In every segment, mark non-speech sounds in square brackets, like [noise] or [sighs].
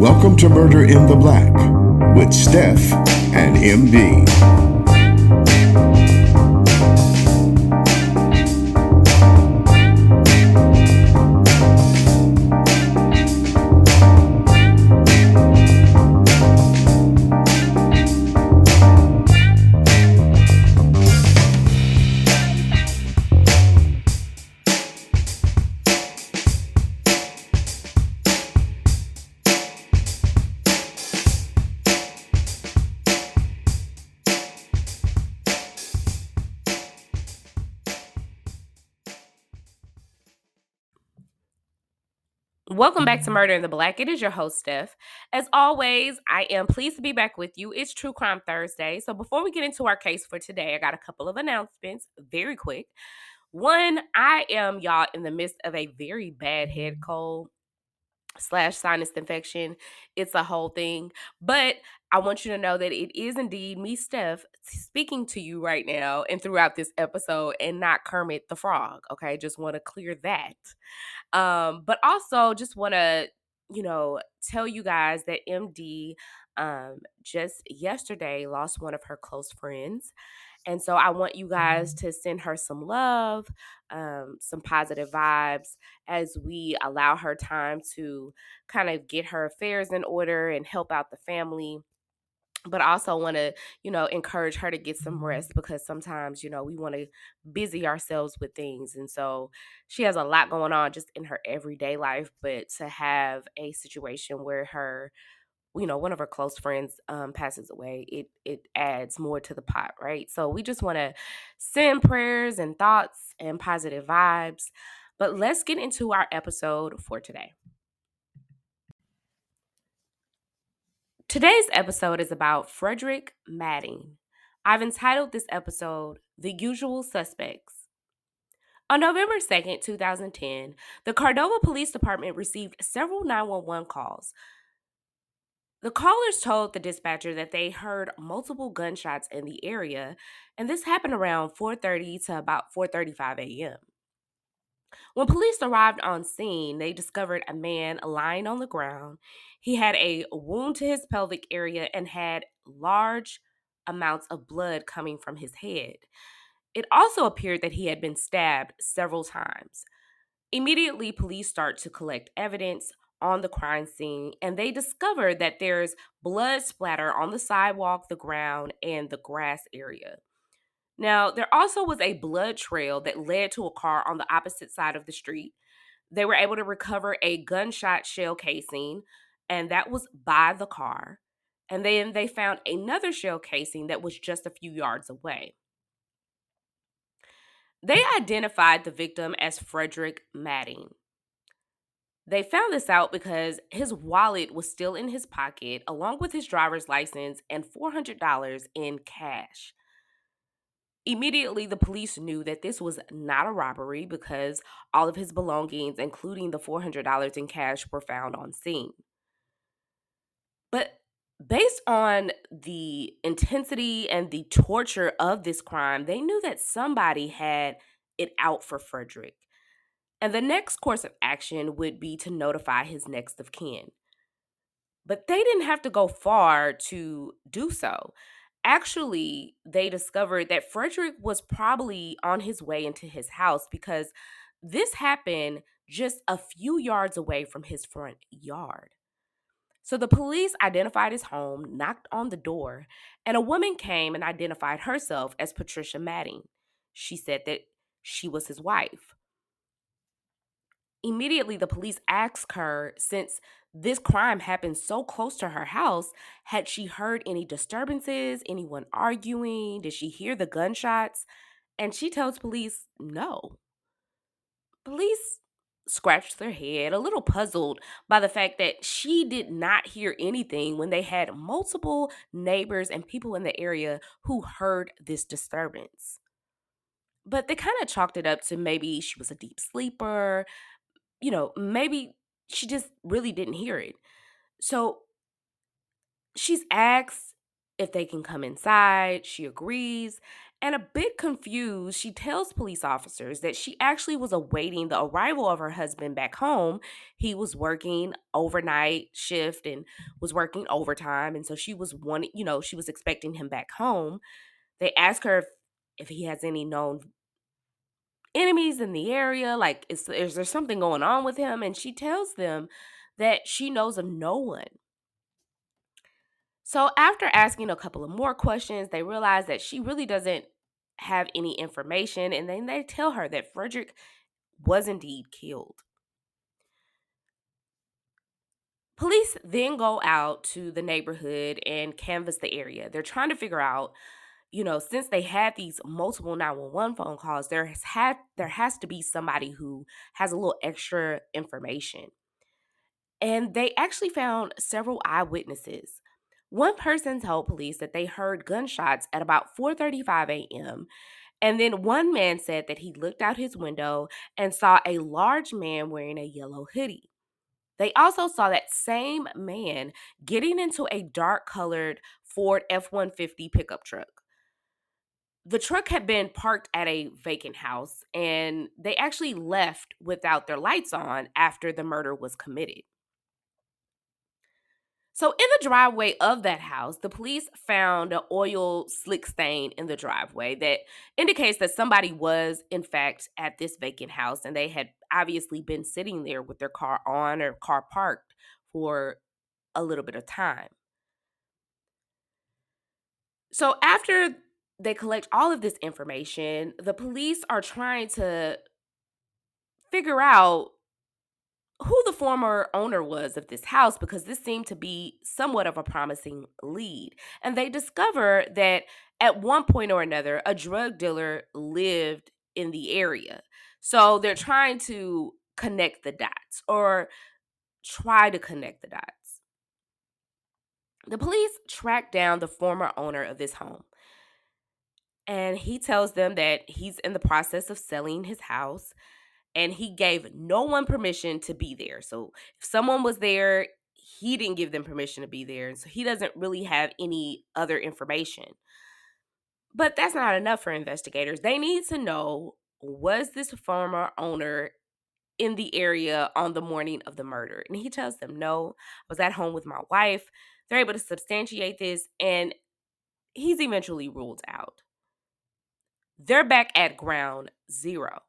Welcome to Murder in the Black with Steph and MD. Welcome back to Murder in the Black. It is your host, Steph. As always, I am pleased to be back with you. It's True Crime Thursday. So, before we get into our case for today, I got a couple of announcements very quick. One, I am, y'all, in the midst of a very bad head cold slash sinus infection. It's a whole thing. But I want you to know that it is indeed me, Steph, speaking to you right now and throughout this episode and not Kermit the Frog. Okay. Just want to clear that. Um, but also just want to, you know, tell you guys that MD um just yesterday lost one of her close friends. And so I want you guys to send her some love, um, some positive vibes as we allow her time to kind of get her affairs in order and help out the family but I also want to, you know, encourage her to get some rest because sometimes, you know, we want to busy ourselves with things. And so she has a lot going on just in her everyday life, but to have a situation where her you know one of her close friends um, passes away it it adds more to the pot right so we just want to send prayers and thoughts and positive vibes but let's get into our episode for today Today's episode is about Frederick Matting. I've entitled this episode The Usual Suspects. On November 2nd, 2010, the Cordova Police Department received several 911 calls. The callers told the dispatcher that they heard multiple gunshots in the area, and this happened around 4:30 to about 4:35 a.m. When police arrived on scene, they discovered a man lying on the ground. He had a wound to his pelvic area and had large amounts of blood coming from his head. It also appeared that he had been stabbed several times. Immediately, police start to collect evidence on the crime scene and they discover that there's blood splatter on the sidewalk, the ground, and the grass area. Now, there also was a blood trail that led to a car on the opposite side of the street. They were able to recover a gunshot shell casing, and that was by the car. And then they found another shell casing that was just a few yards away. They identified the victim as Frederick Matting. They found this out because his wallet was still in his pocket, along with his driver's license and $400 in cash. Immediately, the police knew that this was not a robbery because all of his belongings, including the $400 in cash, were found on scene. But based on the intensity and the torture of this crime, they knew that somebody had it out for Frederick. And the next course of action would be to notify his next of kin. But they didn't have to go far to do so actually they discovered that Frederick was probably on his way into his house because this happened just a few yards away from his front yard. So the police identified his home, knocked on the door, and a woman came and identified herself as Patricia Matting. She said that she was his wife. Immediately, the police asked her, since this crime happened so close to her house, had she heard any disturbances, anyone arguing? Did she hear the gunshots? And she tells police, no. Police scratched their head, a little puzzled by the fact that she did not hear anything when they had multiple neighbors and people in the area who heard this disturbance. But they kind of chalked it up to maybe she was a deep sleeper, you know, maybe she just really didn't hear it. So she's asked if they can come inside. She agrees. And a bit confused, she tells police officers that she actually was awaiting the arrival of her husband back home. He was working overnight shift and was working overtime. And so she was wanting, you know, she was expecting him back home. They ask her if, if he has any known enemies in the area. Like, is, is there something going on with him? And she tells them that she knows of no one. So, after asking a couple of more questions, they realize that she really doesn't have any information. And then they tell her that Frederick was indeed killed. Police then go out to the neighborhood and canvass the area. They're trying to figure out, you know, since they had these multiple 911 phone calls, there has had there has to be somebody who has a little extra information. And they actually found several eyewitnesses. One person told police that they heard gunshots at about 4:35 a.m. And then one man said that he looked out his window and saw a large man wearing a yellow hoodie. They also saw that same man getting into a dark colored Ford F 150 pickup truck. The truck had been parked at a vacant house, and they actually left without their lights on after the murder was committed. So, in the driveway of that house, the police found an oil slick stain in the driveway that indicates that somebody was, in fact, at this vacant house and they had obviously been sitting there with their car on or car parked for a little bit of time. So, after they collect all of this information, the police are trying to figure out who the former owner was of this house because this seemed to be somewhat of a promising lead. And they discover that at one point or another, a drug dealer lived in the area. So they're trying to connect the dots or try to connect the dots. The police track down the former owner of this home. And he tells them that he's in the process of selling his house and he gave no one permission to be there. So if someone was there, he didn't give them permission to be there. And so he doesn't really have any other information. But that's not enough for investigators. They need to know was this former owner in the area on the morning of the murder? And he tells them, no, I was at home with my wife. They're able to substantiate this, and he's eventually ruled out. They're back at ground zero.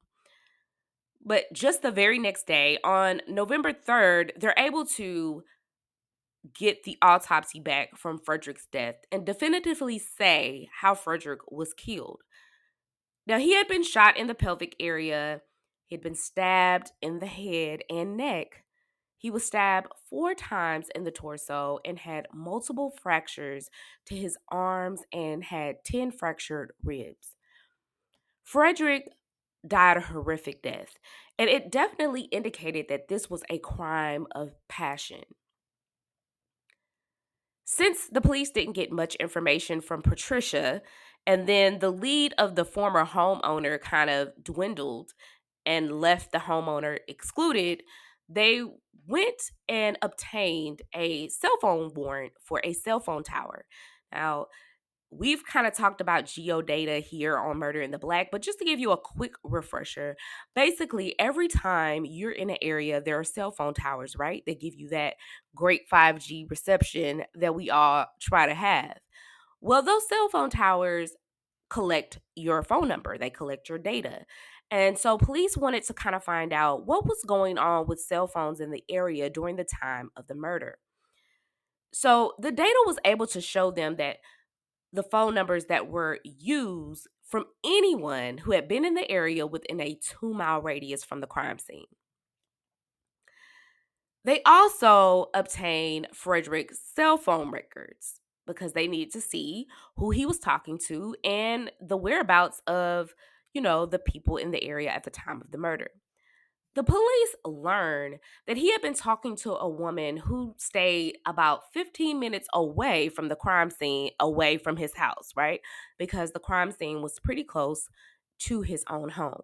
But just the very next day, on November 3rd, they're able to get the autopsy back from Frederick's death and definitively say how Frederick was killed. Now, he had been shot in the pelvic area, he had been stabbed in the head and neck. He was stabbed four times in the torso and had multiple fractures to his arms and had 10 fractured ribs. Frederick died a horrific death. And it definitely indicated that this was a crime of passion. Since the police didn't get much information from Patricia, and then the lead of the former homeowner kind of dwindled and left the homeowner excluded, they went and obtained a cell phone warrant for a cell phone tower. Now, we've kind of talked about geodata here on Murder in the Black, but just to give you a quick refresher, basically every time you're in an area, there are cell phone towers, right? That give you that great 5G reception that we all try to have. Well, those cell phone towers collect your phone number, they collect your data. And so police wanted to kind of find out what was going on with cell phones in the area during the time of the murder. So the data was able to show them that the phone numbers that were used from anyone who had been in the area within a two mile radius from the crime scene. They also obtained Frederick's cell phone records because they needed to see who he was talking to and the whereabouts of, you know, the people in the area at the time of the murder. The police learned that he had been talking to a woman who stayed about 15 minutes away from the crime scene, away from his house, right? Because the crime scene was pretty close to his own home.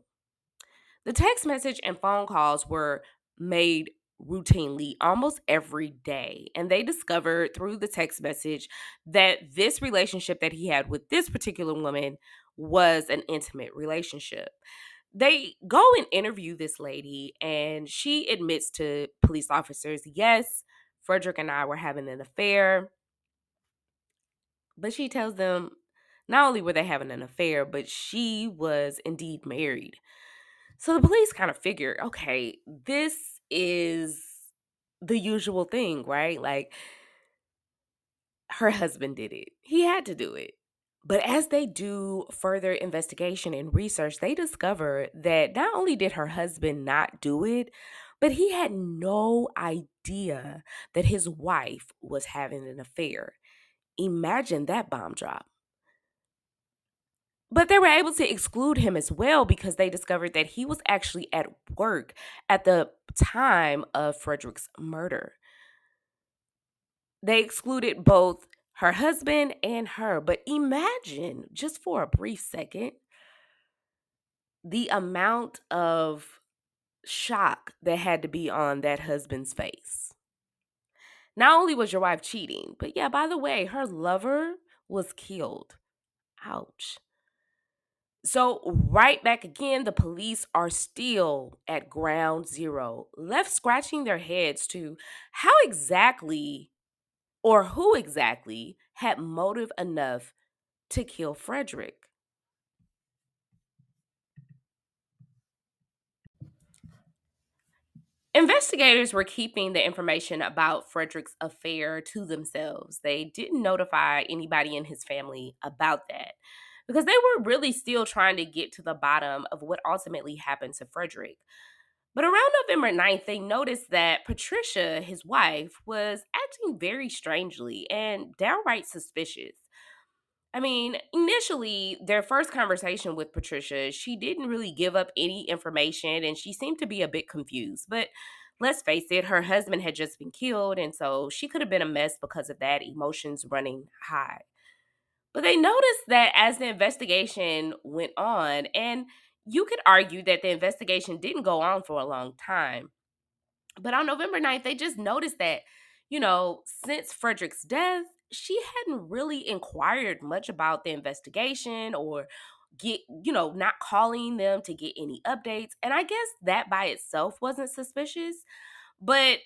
The text message and phone calls were made routinely almost every day. And they discovered through the text message that this relationship that he had with this particular woman was an intimate relationship. They go and interview this lady, and she admits to police officers, yes, Frederick and I were having an affair. But she tells them not only were they having an affair, but she was indeed married. So the police kind of figure, okay, this is the usual thing, right? Like her husband did it. He had to do it. But as they do further investigation and research, they discover that not only did her husband not do it, but he had no idea that his wife was having an affair. Imagine that bomb drop. But they were able to exclude him as well because they discovered that he was actually at work at the time of Frederick's murder. They excluded both her husband and her. But imagine, just for a brief second, the amount of shock that had to be on that husband's face. Not only was your wife cheating, but yeah, by the way, her lover was killed. Ouch. So, right back again, the police are still at ground zero, left scratching their heads to how exactly or who exactly had motive enough to kill Frederick. Investigators were keeping the information about Frederick's affair to themselves. They didn't notify anybody in his family about that because they were really still trying to get to the bottom of what ultimately happened to Frederick. But around November 9th, they noticed that Patricia, his wife, was acting very strangely and downright suspicious. I mean, initially, their first conversation with Patricia, she didn't really give up any information and she seemed to be a bit confused. But let's face it, her husband had just been killed, and so she could have been a mess because of that, emotions running high. But they noticed that as the investigation went on, and you could argue that the investigation didn't go on for a long time. But on November 9th, they just noticed that, you know, since Frederick's death, she hadn't really inquired much about the investigation or get, you know, not calling them to get any updates. And I guess that by itself wasn't suspicious. But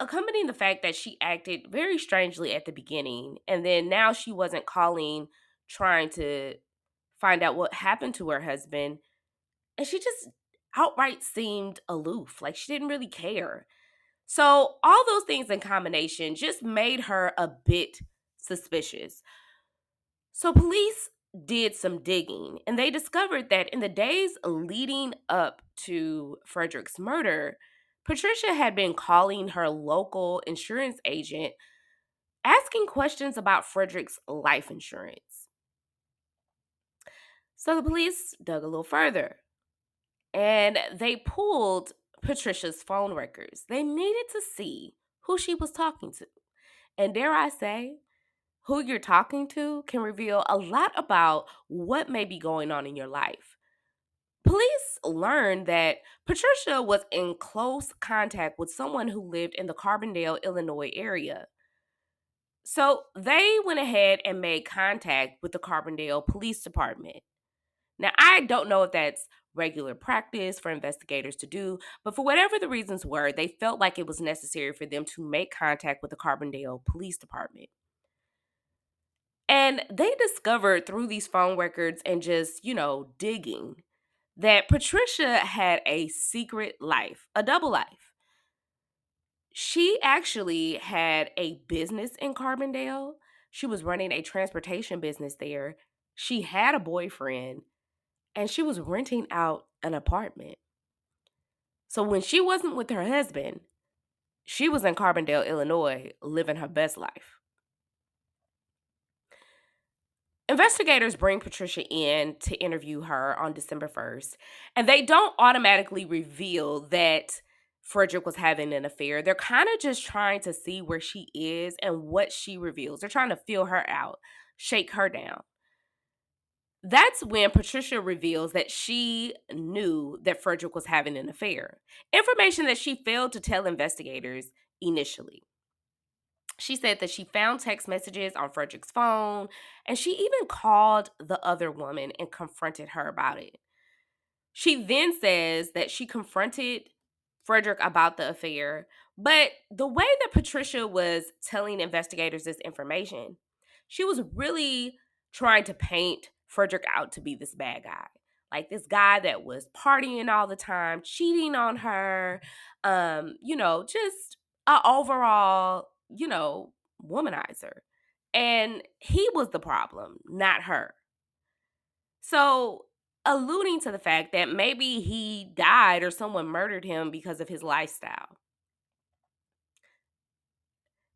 accompanying the fact that she acted very strangely at the beginning and then now she wasn't calling trying to find out what happened to her husband and she just outright seemed aloof like she didn't really care so all those things in combination just made her a bit suspicious. So police did some digging and they discovered that in the days leading up to Frederick's murder, Patricia had been calling her local insurance agent asking questions about Frederick's life insurance. So the police dug a little further and they pulled Patricia's phone records. They needed to see who she was talking to. And dare I say, who you're talking to can reveal a lot about what may be going on in your life. Police learned that Patricia was in close contact with someone who lived in the Carbondale, Illinois area. So they went ahead and made contact with the Carbondale Police Department. Now, I don't know if that's regular practice for investigators to do, but for whatever the reasons were, they felt like it was necessary for them to make contact with the Carbondale Police Department. And they discovered through these phone records and just, you know, digging that Patricia had a secret life, a double life. She actually had a business in Carbondale. She was running a transportation business there. She had a boyfriend and she was renting out an apartment. So when she wasn't with her husband, she was in Carbondale, Illinois, living her best life. Investigators bring Patricia in to interview her on December 1st, and they don't automatically reveal that Frederick was having an affair. They're kind of just trying to see where she is and what she reveals. They're trying to feel her out, shake her down. That's when Patricia reveals that she knew that Frederick was having an affair, information that she failed to tell investigators initially. She said that she found text messages on Frederick's phone and she even called the other woman and confronted her about it. She then says that she confronted Frederick about the affair, but the way that Patricia was telling investigators this information, she was really trying to paint Frederick out to be this bad guy. Like this guy that was partying all the time, cheating on her, um, you know, just a overall, you know, womanizer. And he was the problem, not her. So, alluding to the fact that maybe he died or someone murdered him because of his lifestyle.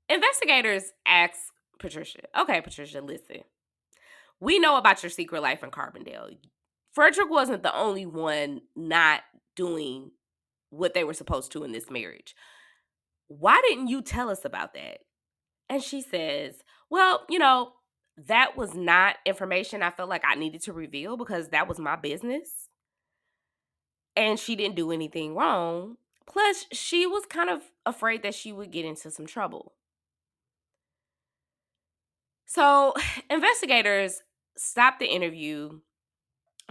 Investigators ask Patricia, okay, Patricia, listen. We know about your secret life in Carbondale. Frederick wasn't the only one not doing what they were supposed to in this marriage. Why didn't you tell us about that? And she says, Well, you know, that was not information I felt like I needed to reveal because that was my business. And she didn't do anything wrong. Plus, she was kind of afraid that she would get into some trouble. So, [sighs] investigators stopped the interview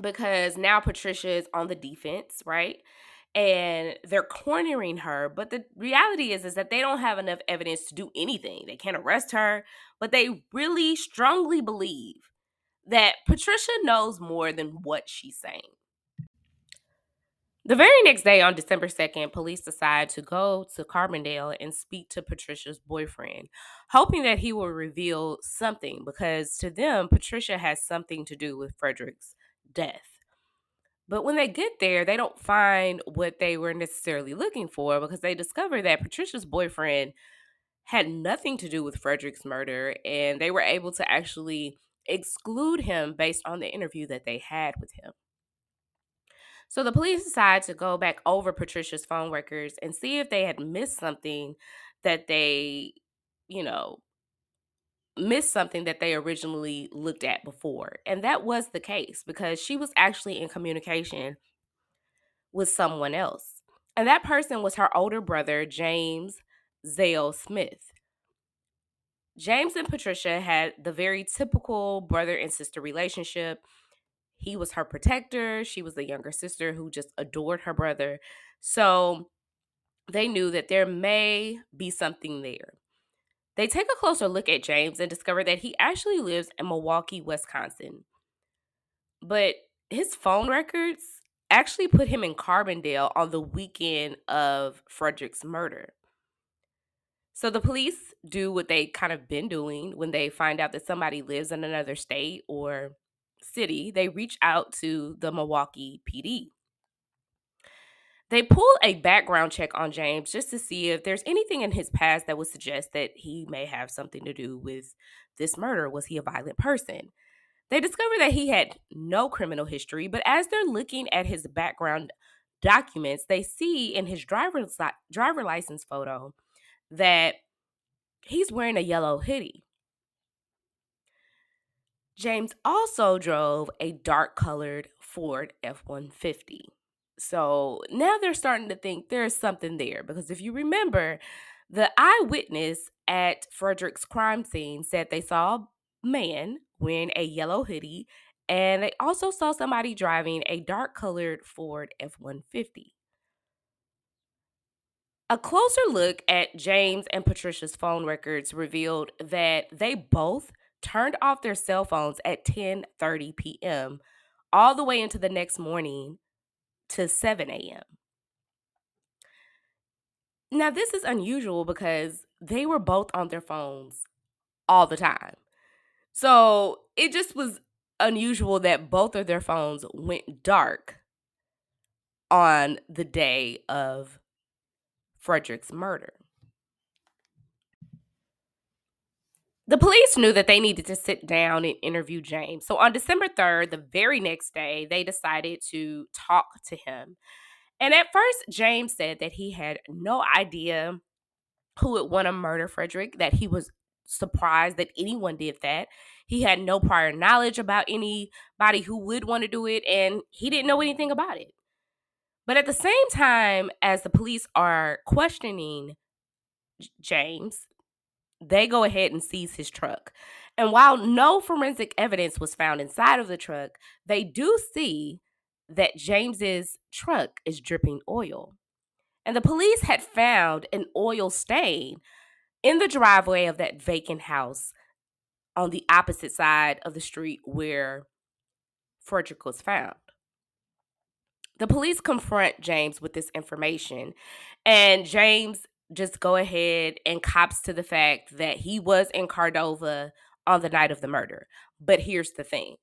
because now Patricia is on the defense, right? And they're cornering her, but the reality is is that they don't have enough evidence to do anything. They can't arrest her, but they really strongly believe that Patricia knows more than what she's saying. The very next day, on December 2nd, police decide to go to Carbondale and speak to Patricia's boyfriend, hoping that he will reveal something because to them, Patricia has something to do with Frederick's death. But when they get there, they don't find what they were necessarily looking for because they discover that Patricia's boyfriend had nothing to do with Frederick's murder and they were able to actually exclude him based on the interview that they had with him. So the police decide to go back over Patricia's phone records and see if they had missed something that they, you know, missed something that they originally looked at before. And that was the case because she was actually in communication with someone else. And that person was her older brother, James Zale Smith. James and Patricia had the very typical brother and sister relationship. He was her protector. She was the younger sister who just adored her brother. So they knew that there may be something there. They take a closer look at James and discover that he actually lives in Milwaukee, Wisconsin. But his phone records actually put him in Carbondale on the weekend of Frederick's murder. So the police do what they kind of been doing when they find out that somebody lives in another state or city. They reach out to the Milwaukee PD. They pull a background check on James just to see if there's anything in his past that would suggest that he may have something to do with this murder. Was he a violent person? They discover that he had no criminal history, but as they're looking at his background documents, they see in his driver's driver license photo that he's wearing a yellow hoodie. James also drove a dark colored Ford F 150. So now they're starting to think there's something there because if you remember, the eyewitness at Frederick's crime scene said they saw a man wearing a yellow hoodie and they also saw somebody driving a dark colored Ford F 150. A closer look at James and Patricia's phone records revealed that they both turned off their cell phones at 10:30 p.m. all the way into the next morning to 7 a.m. Now, this is unusual because they were both on their phones all the time. So it just was unusual that both of their phones went dark on the day of Frederick's murder. The police knew that they needed to sit down and interview James. So on December 3rd, the very next day, they decided to talk to him. And at first, James said that he had no idea who would want to murder Frederick, that he was surprised that anyone did that. He had no prior knowledge about anybody who would want to do it, and he didn't know anything about it. But at the same time, as the police are questioning James, they go ahead and seize his truck. And while no forensic evidence was found inside of the truck, they do see that James's truck is dripping oil. And the police had found an oil stain in the driveway of that vacant house on the opposite side of the street where Frederick was found. The police confront James with this information, and James just go ahead and cops to the fact that he was in Cordova on the night of the murder. But here's the thing.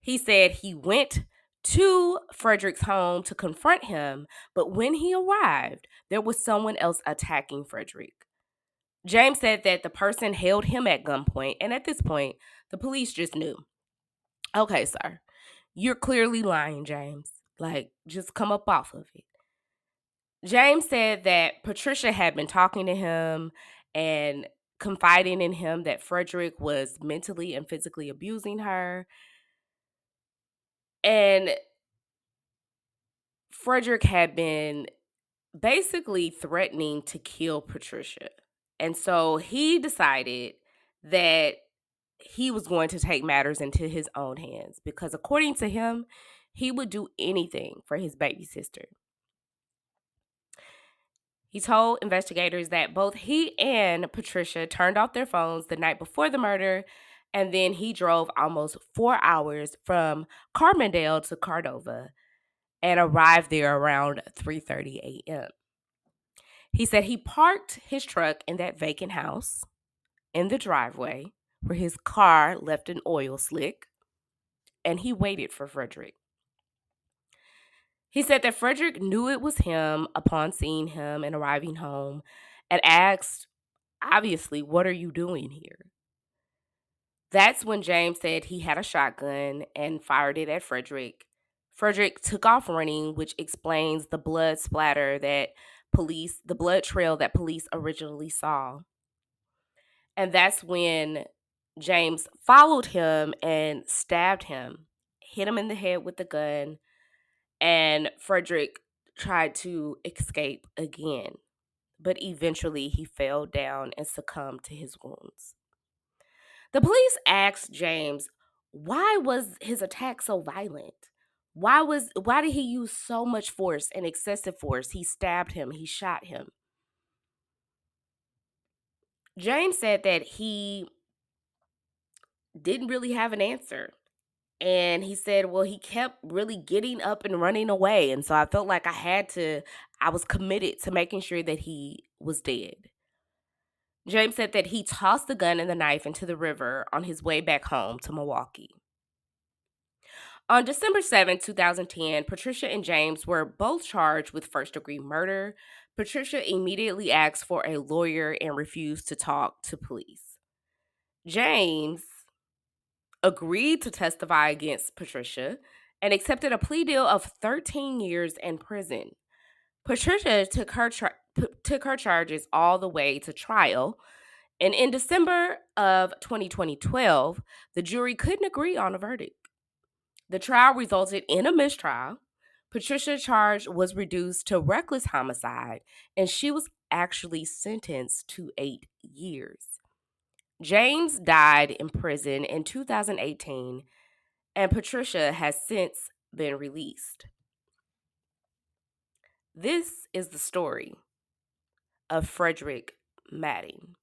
He said he went to Frederick's home to confront him, but when he arrived, there was someone else attacking Frederick. James said that the person held him at gunpoint, and at this point, the police just knew. Okay, sir, you're clearly lying, James. Like, just come up off of it. James said that Patricia had been talking to him and confiding in him that Frederick was mentally and physically abusing her. And Frederick had been basically threatening to kill Patricia. And so he decided that he was going to take matters into his own hands because, according to him, he would do anything for his baby sister. He told investigators that both he and Patricia turned off their phones the night before the murder, and then he drove almost four hours from Carbondale to Cordova and arrived there around 3:30 a.m. He said he parked his truck in that vacant house in the driveway where his car left an oil slick, and he waited for Frederick. He said that Frederick knew it was him upon seeing him and arriving home and asked, obviously, what are you doing here? That's when James said he had a shotgun and fired it at Frederick. Frederick took off running, which explains the blood splatter that police, the blood trail that police originally saw. And that's when James followed him and stabbed him, hit him in the head with the gun, and Frederick tried to escape again, but eventually he fell down and succumbed to his wounds. The police asked James, why was his attack so violent? Why was why did he use so much force and excessive force? He stabbed him, he shot him. James said that he didn't really have an answer. And he said, well, he kept really getting up and running away. And so I felt like I had to, I was committed to making sure that he was dead. James said that he tossed the gun and the knife into the river on his way back home to Milwaukee. On December 7, 2010, Patricia and James were both charged with first degree murder. Patricia immediately asked for a lawyer and refused to talk to police. James agreed to testify against Patricia and accepted a plea deal of 13 years in prison. Patricia took her tra- took her charges all the way to trial, and in December of 2012, the jury couldn't agree on a verdict. The trial resulted in a mistrial. Patricia's charge was reduced to reckless homicide, and she was actually sentenced to eight years. James died in prison in 2018, and Patricia has since been released. This is the story of Frederick Matting.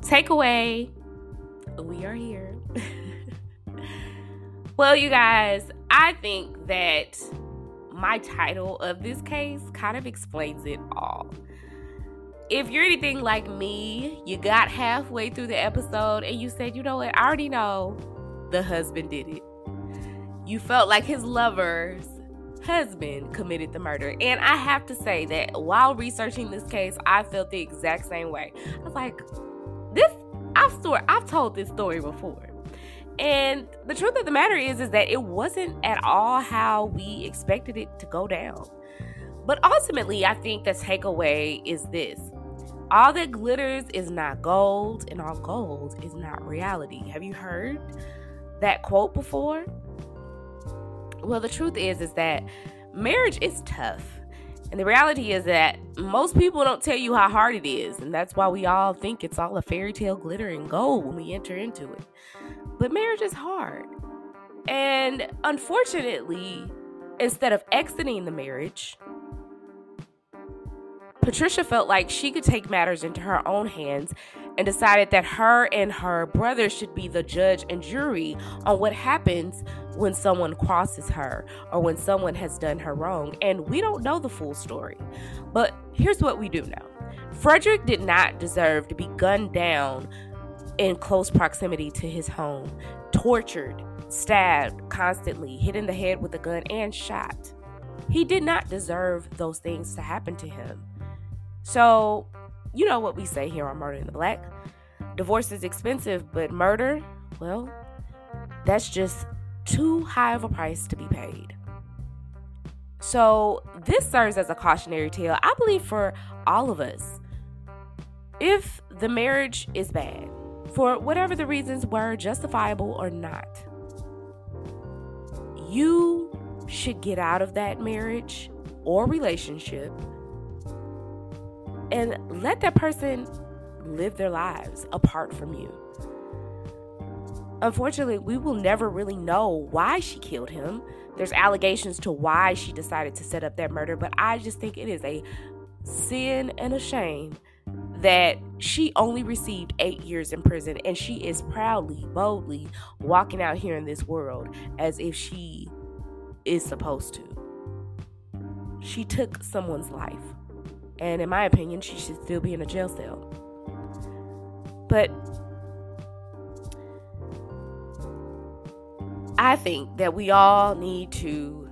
Takeaway we are here. [laughs] well, you guys, I think that my title of this case kind of explains it all. If you're anything like me, you got halfway through the episode and you said, you know what, I already know the husband did it. You felt like his lover's husband committed the murder. And I have to say that while researching this case, I felt the exact same way. I was like, this I've story I've told this story before. And the truth of the matter is is that it wasn't at all how we expected it to go down. But ultimately, I think the takeaway is this. All that glitters is not gold, and all gold is not reality. Have you heard that quote before? Well, the truth is is that marriage is tough. And the reality is that most people don't tell you how hard it is, and that's why we all think it's all a fairy tale glitter and gold when we enter into it. But marriage is hard. And unfortunately, instead of exiting the marriage, Patricia felt like she could take matters into her own hands and decided that her and her brother should be the judge and jury on what happens when someone crosses her or when someone has done her wrong. And we don't know the full story. But here's what we do know Frederick did not deserve to be gunned down in close proximity to his home, tortured, stabbed constantly, hit in the head with a gun, and shot. He did not deserve those things to happen to him. So, you know what we say here on Murder in the Black. Divorce is expensive, but murder, well, that's just too high of a price to be paid. So, this serves as a cautionary tale, I believe, for all of us. If the marriage is bad, for whatever the reasons were, justifiable or not, you should get out of that marriage or relationship and let that person live their lives apart from you. Unfortunately, we will never really know why she killed him. There's allegations to why she decided to set up that murder, but I just think it is a sin and a shame that she only received eight years in prison and she is proudly, boldly walking out here in this world as if she is supposed to. She took someone's life. And in my opinion, she should still be in a jail cell. But I think that we all need to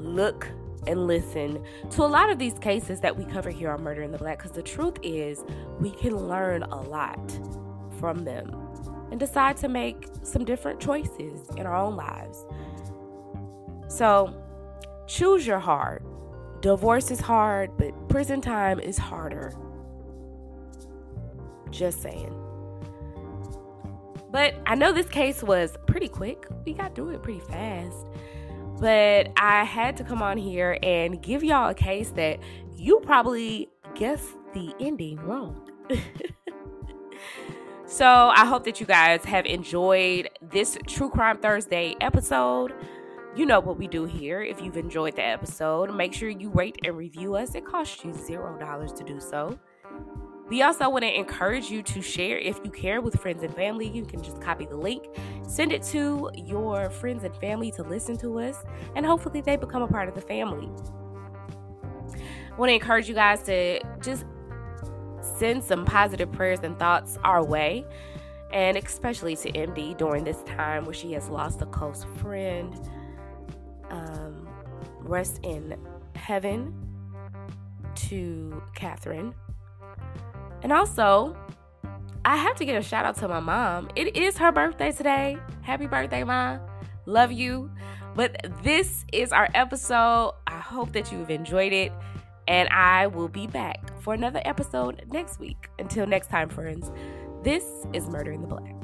look and listen to a lot of these cases that we cover here on Murder in the Black because the truth is we can learn a lot from them and decide to make some different choices in our own lives. So choose your heart. Divorce is hard, but prison time is harder. Just saying. But I know this case was pretty quick. We got through it pretty fast. But I had to come on here and give y'all a case that you probably guessed the ending wrong. [laughs] so I hope that you guys have enjoyed this True Crime Thursday episode you know what we do here. If you've enjoyed the episode, make sure you rate and review us. It costs you zero dollars to do so. We also want to encourage you to share if you care with friends and family. You can just copy the link, send it to your friends and family to listen to us, and hopefully they become a part of the family. I want to encourage you guys to just send some positive prayers and thoughts our way, and especially to MD during this time where she has lost a close friend um, rest in heaven to Catherine. And also, I have to give a shout out to my mom. It is her birthday today. Happy birthday, Mom. Love you. But this is our episode. I hope that you've enjoyed it. And I will be back for another episode next week. Until next time, friends, this is Murder in the Black.